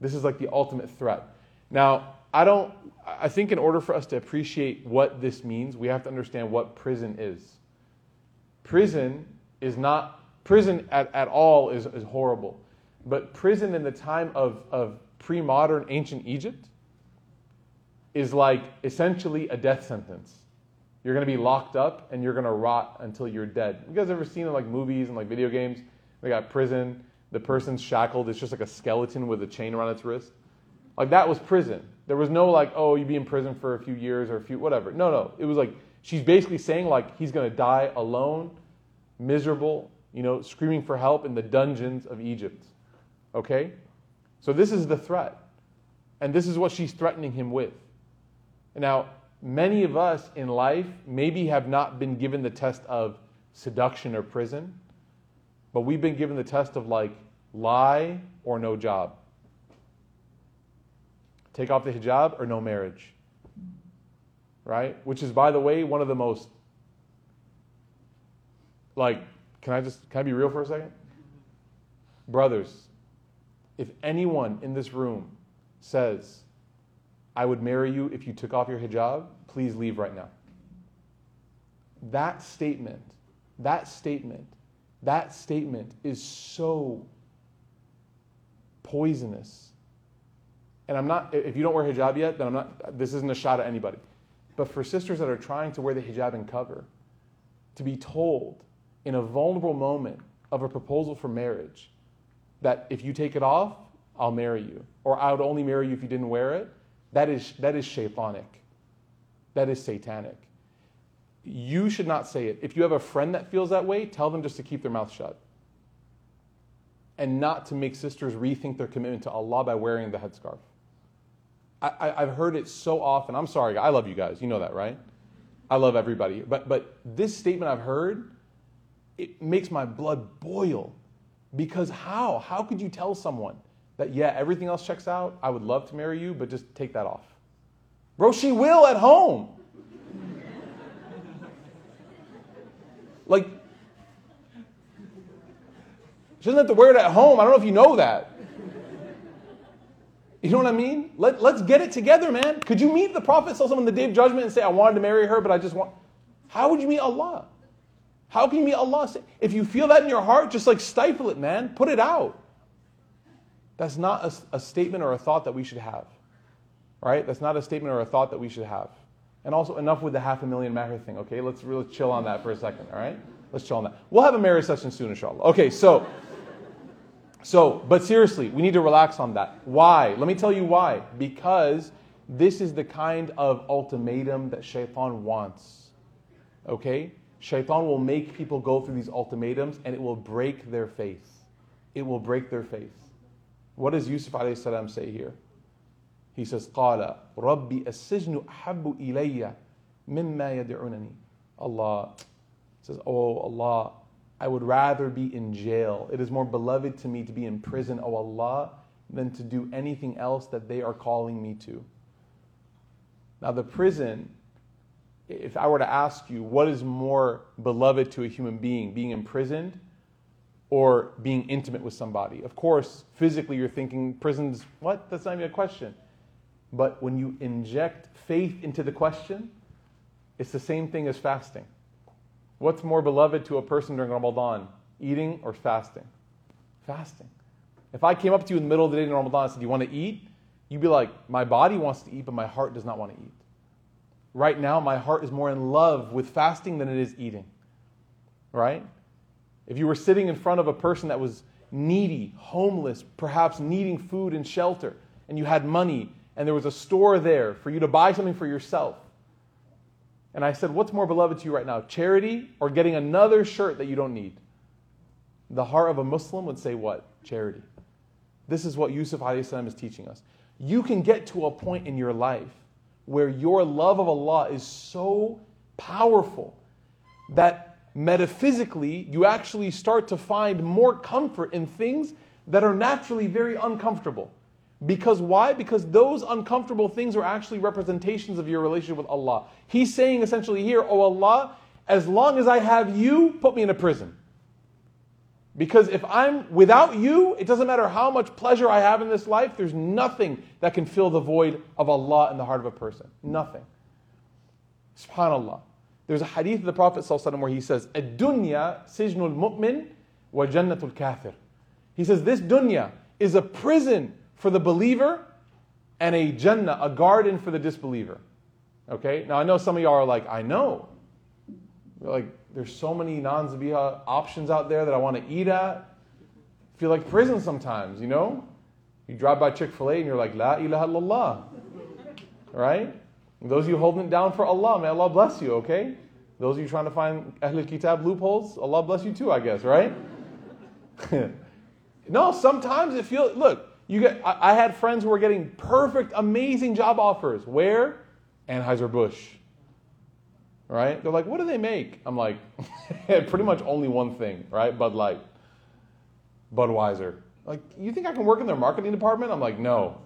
[SPEAKER 1] This is like the ultimate threat. Now, I don't, I think in order for us to appreciate what this means, we have to understand what prison is. Prison is not Prison at, at all is, is horrible. But prison in the time of, of pre modern ancient Egypt is like essentially a death sentence. You're going to be locked up and you're going to rot until you're dead. You guys ever seen in like movies and like video games? They got prison, the person's shackled, it's just like a skeleton with a chain around its wrist. Like that was prison. There was no like, oh, you'd be in prison for a few years or a few, whatever. No, no. It was like, she's basically saying like he's going to die alone, miserable, you know, screaming for help in the dungeons of Egypt. Okay? So this is the threat. And this is what she's threatening him with. Now, many of us in life maybe have not been given the test of seduction or prison, but we've been given the test of like lie or no job. Take off the hijab or no marriage. Right? Which is, by the way, one of the most like can I just can I be real for a second? Brothers, if anyone in this room says, I would marry you if you took off your hijab, please leave right now. That statement, that statement, that statement is so poisonous. And I'm not, if you don't wear hijab yet, then I'm not, this isn't a shot at anybody. But for sisters that are trying to wear the hijab and cover, to be told in a vulnerable moment of a proposal for marriage that if you take it off, I'll marry you, or I would only marry you if you didn't wear it, that is, that is shaitanic. That is satanic. You should not say it. If you have a friend that feels that way, tell them just to keep their mouth shut. And not to make sisters rethink their commitment to Allah by wearing the headscarf. I, have heard it so often. I'm sorry, I love you guys. You know that, right? I love everybody. But, but this statement I've heard it makes my blood boil. Because how? How could you tell someone that, yeah, everything else checks out, I would love to marry you, but just take that off? Bro, she will at home. like, she doesn't have to wear it at home. I don't know if you know that. You know what I mean? Let, let's get it together, man. Could you meet the Prophet on the day of judgment and say, I wanted to marry her, but I just want. How would you meet Allah? How can you meet Allah? If you feel that in your heart, just like stifle it, man. Put it out. That's not a, a statement or a thought that we should have. Right? That's not a statement or a thought that we should have. And also, enough with the half a million mahr thing, okay? Let's really chill on that for a second, all right? Let's chill on that. We'll have a marriage session soon, inshallah. Okay, so, so, but seriously, we need to relax on that. Why? Let me tell you why. Because this is the kind of ultimatum that shaitan wants, okay? Shaitan will make people go through these ultimatums and it will break their faith. It will break their faith. What does Yusuf salam say here? He says, قال ربي السجن أحب إلي مما يدعونني. Allah says, Oh Allah, I would rather be in jail. It is more beloved to me to be in prison, oh Allah, than to do anything else that they are calling me to. Now, the prison if I were to ask you, what is more beloved to a human being, being imprisoned or being intimate with somebody? Of course, physically you're thinking prisons, what? That's not even a question. But when you inject faith into the question, it's the same thing as fasting. What's more beloved to a person during Ramadan, eating or fasting? Fasting. If I came up to you in the middle of the day in Ramadan and said, Do you want to eat? You'd be like, My body wants to eat, but my heart does not want to eat. Right now, my heart is more in love with fasting than it is eating. Right? If you were sitting in front of a person that was needy, homeless, perhaps needing food and shelter, and you had money, and there was a store there for you to buy something for yourself, and I said, What's more beloved to you right now, charity or getting another shirt that you don't need? The heart of a Muslim would say, What? Charity. This is what Yusuf is teaching us. You can get to a point in your life where your love of Allah is so powerful that metaphysically you actually start to find more comfort in things that are naturally very uncomfortable. Because why? Because those uncomfortable things are actually representations of your relationship with Allah. He's saying essentially here, Oh Allah, as long as I have you, put me in a prison. Because if I'm without you, it doesn't matter how much pleasure I have in this life, there's nothing that can fill the void of Allah in the heart of a person. Nothing. SubhanAllah. There's a hadith of the Prophet ﷺ where he says, Ad-dunya sijnul mu'min wa jannatul kafir. He says, This dunya is a prison for the believer and a Jannah, a garden for the disbeliever. Okay? Now I know some of y'all are like, I know. like, there's so many non zabiha options out there that I want to eat at. Feel like prison sometimes, you know? You drive by Chick fil A and you're like, La ilaha illallah. Right? Those of you holding it down for Allah, may Allah bless you, okay? Those of you trying to find Ahlul Kitab loopholes, Allah bless you too, I guess, right? no, sometimes it feels, look, you get, I, I, had friends who were getting perfect, amazing job offers. Where? Anheuser-Busch. Right? They're like, what do they make? I'm like, pretty much only one thing, right? Bud Light. Budweiser. Like, you think I can work in their marketing department? I'm like, no.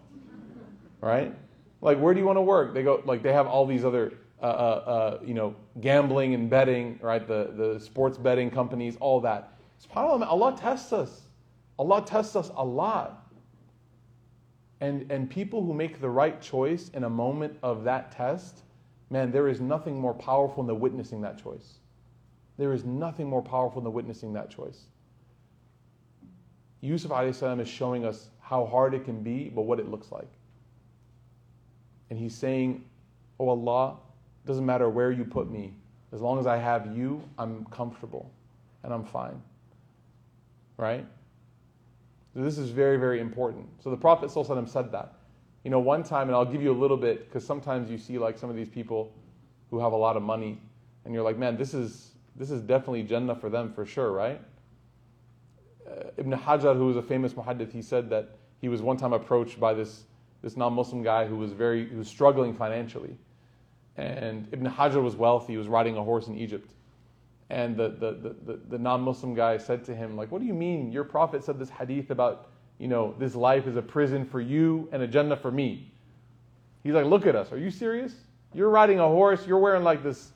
[SPEAKER 1] Right? Like, where do you want to work? They go, like, they have all these other, uh, uh, uh, you know, gambling and betting, right? The, the sports betting companies, all that. SubhanAllah, Allah tests us. Allah tests us a lot. And, and people who make the right choice in a moment of that test, man, there is nothing more powerful than witnessing that choice. There is nothing more powerful than witnessing that choice. Yusuf is showing us how hard it can be, but what it looks like. And he's saying, Oh Allah, doesn't matter where you put me, as long as I have you, I'm comfortable and I'm fine. Right? So this is very, very important. So the Prophet ﷺ said that. You know, one time, and I'll give you a little bit, because sometimes you see like some of these people who have a lot of money, and you're like, man, this is, this is definitely Jannah for them for sure, right? Uh, Ibn Hajar, who was a famous muhaddith, he said that he was one time approached by this, this non-Muslim guy who was very, who was struggling financially. And Ibn Hajar was wealthy, he was riding a horse in Egypt. And the, the, the, the, non-Muslim guy said to him, like, what do you mean? Your prophet said this hadith about, you know, this life is a prison for you and a Jannah for me. He's like, look at us. Are you serious? You're riding a horse. You're wearing like this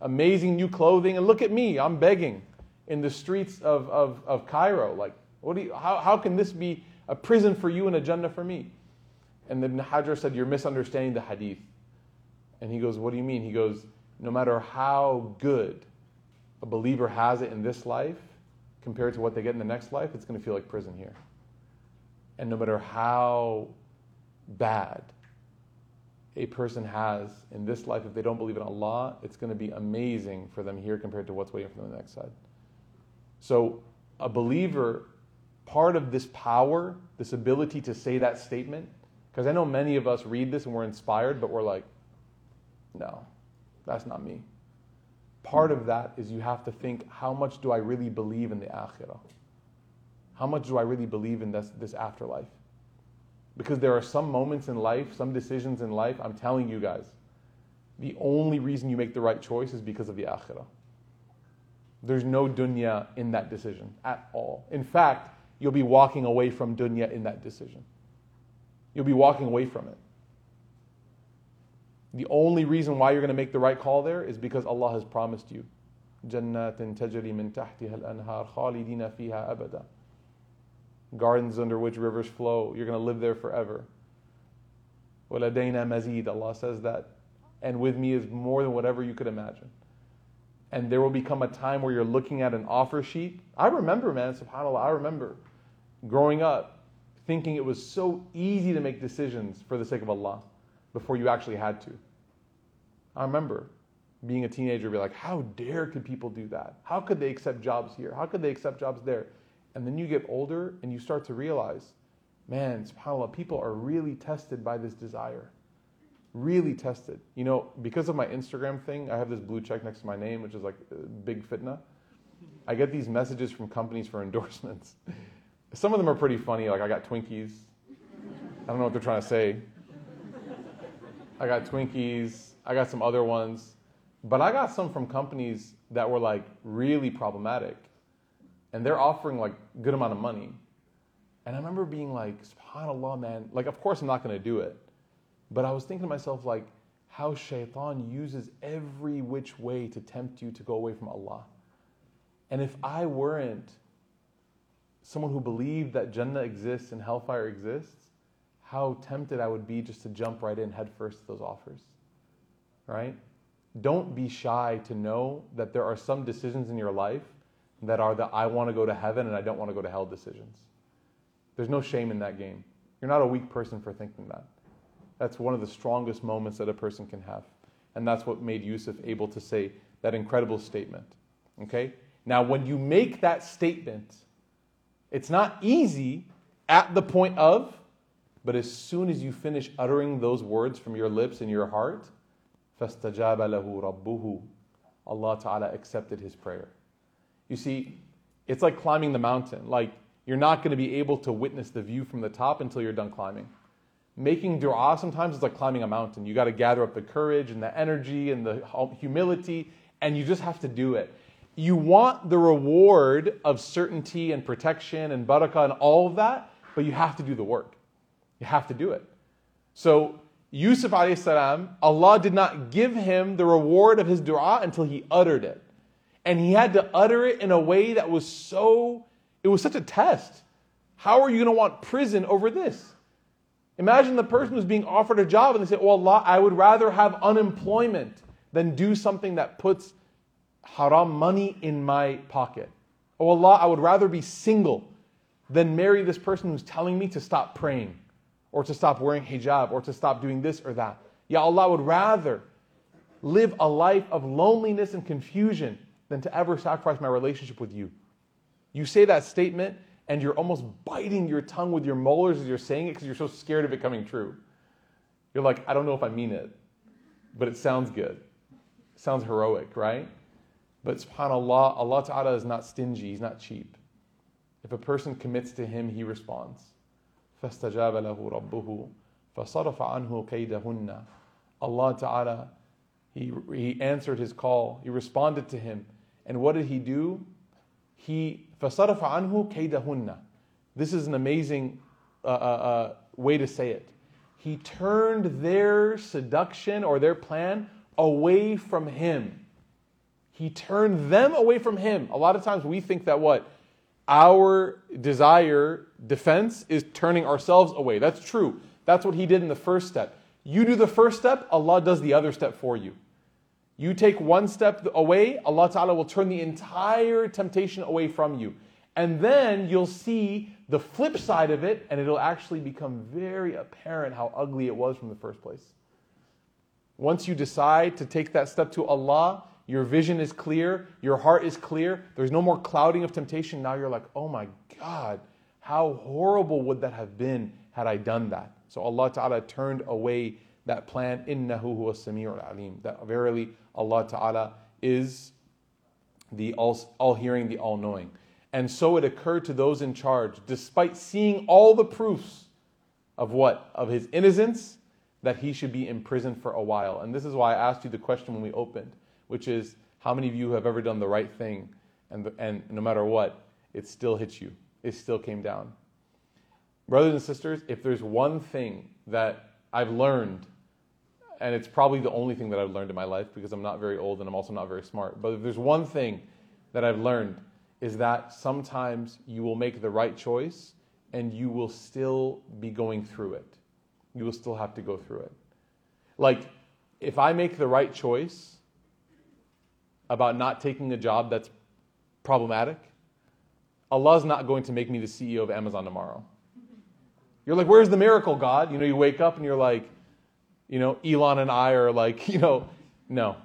[SPEAKER 1] amazing new clothing. And look at me. I'm begging in the streets of, of, of Cairo. Like, what do you, how, how can this be a prison for you and a Jannah for me? And Ibn Hajar said, you're misunderstanding the hadith. And he goes, what do you mean? He goes, no matter how good a believer has it in this life compared to what they get in the next life, it's going to feel like prison here. And no matter how bad a person has in this life, if they don't believe in Allah, it's going to be amazing for them here compared to what's waiting for them on the next side. So, a believer, part of this power, this ability to say that statement, because I know many of us read this and we're inspired, but we're like, no, that's not me part of that is you have to think how much do I really believe in the akhirah? How much do I really believe in this, this afterlife? Because there are some moments in life, some decisions in life, I'm telling you guys, the only reason you make the right choice is because of the akhirah. There's no dunya in that decision at all. In fact, you'll be walking away from dunya in that decision. You'll be walking away from it. The only reason why you're going to make the right call there is because Allah has promised you. جنات تجري من تحتها الأنهار خالدين فيها أبدا. Gardens under which rivers flow. You're going to live there forever. وَلَدَيْنَا مَزِيد Allah says that and with me is more than whatever you could imagine. And there will become a time where you're looking at an offer sheet. I remember, man, subhanAllah, I remember growing up thinking it was so easy to make decisions for the sake of Allah before you actually had to. I remember being a teenager, be like, how dare could people do that? How could they accept jobs here? How could they accept jobs there? And then you get older and you start to realize, man, subhanAllah, people are really tested by this desire. Really tested. You know, because of my Instagram thing, I have this blue check next to my name, which is like big fitna. I get these messages from companies for endorsements. Some of them are pretty funny, like I got Twinkies. I don't know what they're trying to say. I got Twinkies. I got some other ones. But I got some from companies that were like really problematic. And they're offering like good amount of money. And I remember being like, subhanAllah, man, like of course I'm not gonna do it. But I was thinking to myself, like, how shaitan uses every which way to tempt you to go away from Allah. And if I weren't someone who believed that Jannah exists and hellfire exists, how tempted I would be just to jump right in headfirst to those offers. Right? Don't be shy to know that there are some decisions in your life that are the I want to go to heaven and I don't want to go to hell decisions. There's no shame in that game. You're not a weak person for thinking that. That's one of the strongest moments that a person can have. And that's what made Yusuf able to say that incredible statement. Okay? Now, when you make that statement, it's not easy at the point of, but as soon as you finish uttering those words from your lips and your heart, فَاسْتَجَابَ لَهُ رَبُّهُ Allah Ta'ala accepted his prayer. You see, it's like climbing the mountain. Like, you're not going to be able to witness the view from the top until you're done climbing. Making dua sometimes is like climbing a mountain. You got to gather up the courage and the energy and the humility, and you just have to do it. You want the reward of certainty and protection and barakah and all of that, but you have to do the work. You have to do it. So Yusuf alayhi salam, Allah did not give him the reward of his dua until he uttered it. And he had to utter it in a way that was so, it was such a test. How are you going to want prison over this? Imagine the person who's being offered a job and they say, Oh Allah, I would rather have unemployment than do something that puts haram money in my pocket. Oh Allah, I would rather be single than marry this person who's telling me to stop praying or to stop wearing hijab, or to stop doing this or that. Ya Allah would rather live a life of loneliness and confusion than to ever sacrifice my relationship with you. You say that statement, and you're almost biting your tongue with your molars as you're saying it because you're so scared of it coming true. You're like, I don't know if I mean it, but it sounds good. It sounds heroic, right? But subhanAllah, Allah Ta'ala is not stingy, He's not cheap. If a person commits to Him, He responds. فاستجاب له ربه فصرف عنه كيدهن Allah Ta'ala, he, he answered his call, he responded to him. And what did he do? He فصرف عنه كيدهن This is an amazing uh, uh, uh, way to say it. He turned their seduction or their plan away from him. He turned them away from him. A lot of times we think that what? our desire defense is turning ourselves away. That's true. That's what he did in the first step. You do the first step, Allah does the other step for you. You take one step away, Allah Ta'ala will turn the entire temptation away from you. And then you'll see the flip side of it, and it'll actually become very apparent how ugly it was from the first place. Once you decide to take that step to Allah, your vision is clear, your heart is clear, there's no more clouding of temptation. Now you're like, oh my God, how horrible would that have been had I done that? So Allah Ta'ala turned away that plan. Innahu huwa sami'ul alim. That verily Allah Ta'ala is the all hearing, the all knowing. And so it occurred to those in charge, despite seeing all the proofs of what? Of his innocence, that he should be imprisoned for a while. And this is why I asked you the question when we opened which is how many of you have ever done the right thing and, and no matter what, it still hits you, it still came down. Brothers and sisters, if there's one thing that I've learned, and it's probably the only thing that I've learned in my life because I'm not very old and I'm also not very smart, but if there's one thing that I've learned, is that sometimes you will make the right choice and you will still be going through it. You will still have to go through it. Like, if I make the right choice about not taking a job that's problematic, Allah's not going to make me the CEO of Amazon tomorrow. You're like, where's the miracle, God? You know, you wake up and you're like, you know, Elon and I are like, you know, no.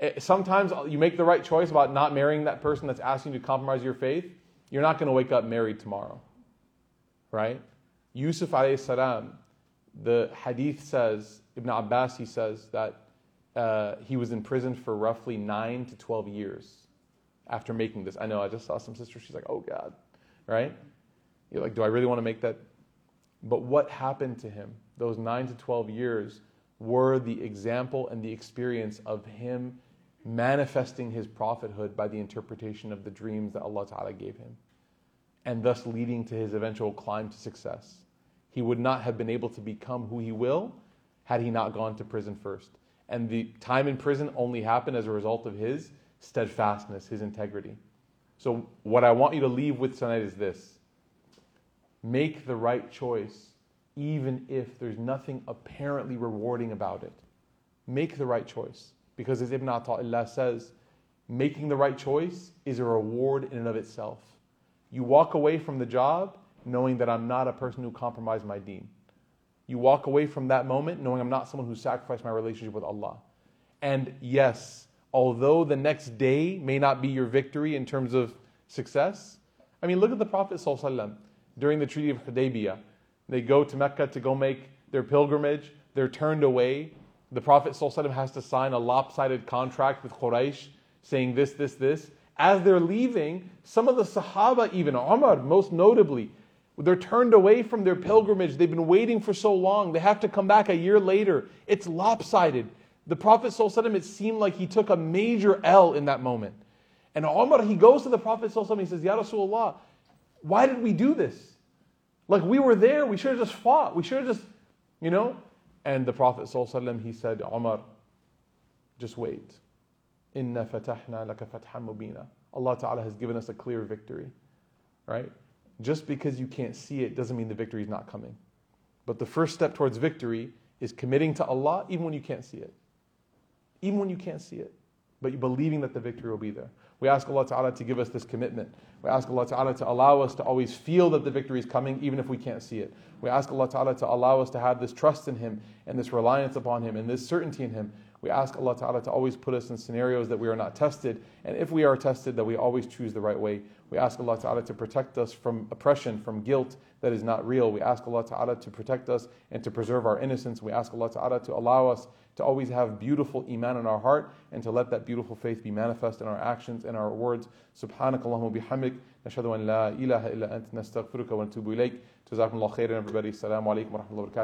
[SPEAKER 1] Eh, sometimes you make the right choice about not marrying that person that's asking you to compromise your faith. You're not going to wake up married tomorrow. Right? Yusuf alayhi salam, the hadith says, Ibn Abbas, he says that uh, he was in prison for roughly 9 to 12 years after making this. I know, I just saw some sister, she's like, oh God, right? You're like, do I really want to make that? But what happened to him? Those 9 to 12 years were the example and the experience of him manifesting his prophethood by the interpretation of the dreams that Allah Ta'ala gave him, and thus leading to his eventual climb to success. He would not have been able to become who he will had he not gone to prison first. And the time in prison only happened as a result of his steadfastness, his integrity. So, what I want you to leave with tonight is this make the right choice, even if there's nothing apparently rewarding about it. Make the right choice. Because as Ibn Ata'illah says, making the right choice is a reward in and of itself. You walk away from the job knowing that I'm not a person who compromised my deen. You walk away from that moment knowing I'm not someone who sacrificed my relationship with Allah. And yes, although the next day may not be your victory in terms of success, I mean, look at the Prophet ﷺ during the Treaty of Hudaybiyah. They go to Mecca to go make their pilgrimage, they're turned away. The Prophet ﷺ has to sign a lopsided contract with Quraysh saying this, this, this. As they're leaving, some of the Sahaba, even Umar most notably, they're turned away from their pilgrimage. They've been waiting for so long. They have to come back a year later. It's lopsided. The Prophet ﷺ, it seemed like he took a major L in that moment. And Umar, he goes to the Prophet ﷺ, he says, Ya Rasulullah, why did we do this? Like we were there, we should have just fought. We should have just, you know? And the Prophet ﷺ, he said, Umar, just wait. Inna fatahna laka fathan mubina. Allah Ta'ala has given us a clear victory. Right? Just because you can't see it doesn't mean the victory is not coming. But the first step towards victory is committing to Allah even when you can't see it. Even when you can't see it. But you believing that the victory will be there. We ask Allah Ta'ala to give us this commitment. We ask Allah Ta'ala to allow us to always feel that the victory is coming even if we can't see it. We ask Allah Ta'ala to allow us to have this trust in Him and this reliance upon Him and this certainty in Him. We ask Allah Ta'ala to always put us in scenarios that we are not tested, and if we are tested, that we always choose the right way. We ask Allah Ta'ala to protect us from oppression, from guilt that is not real. We ask Allah Ta'ala to protect us and to preserve our innocence. We ask Allah Ta'ala to allow us to always have beautiful iman in our heart and to let that beautiful faith be manifest in our actions and our words. Subhanakallahumma bihamdik. Nashadu an la ilaha illa ant nastaghfiruka wa natubu ilayk. Jazakumullah khairan everybody. Assalamu alaikum wa rahmatullahi wa barakatuh.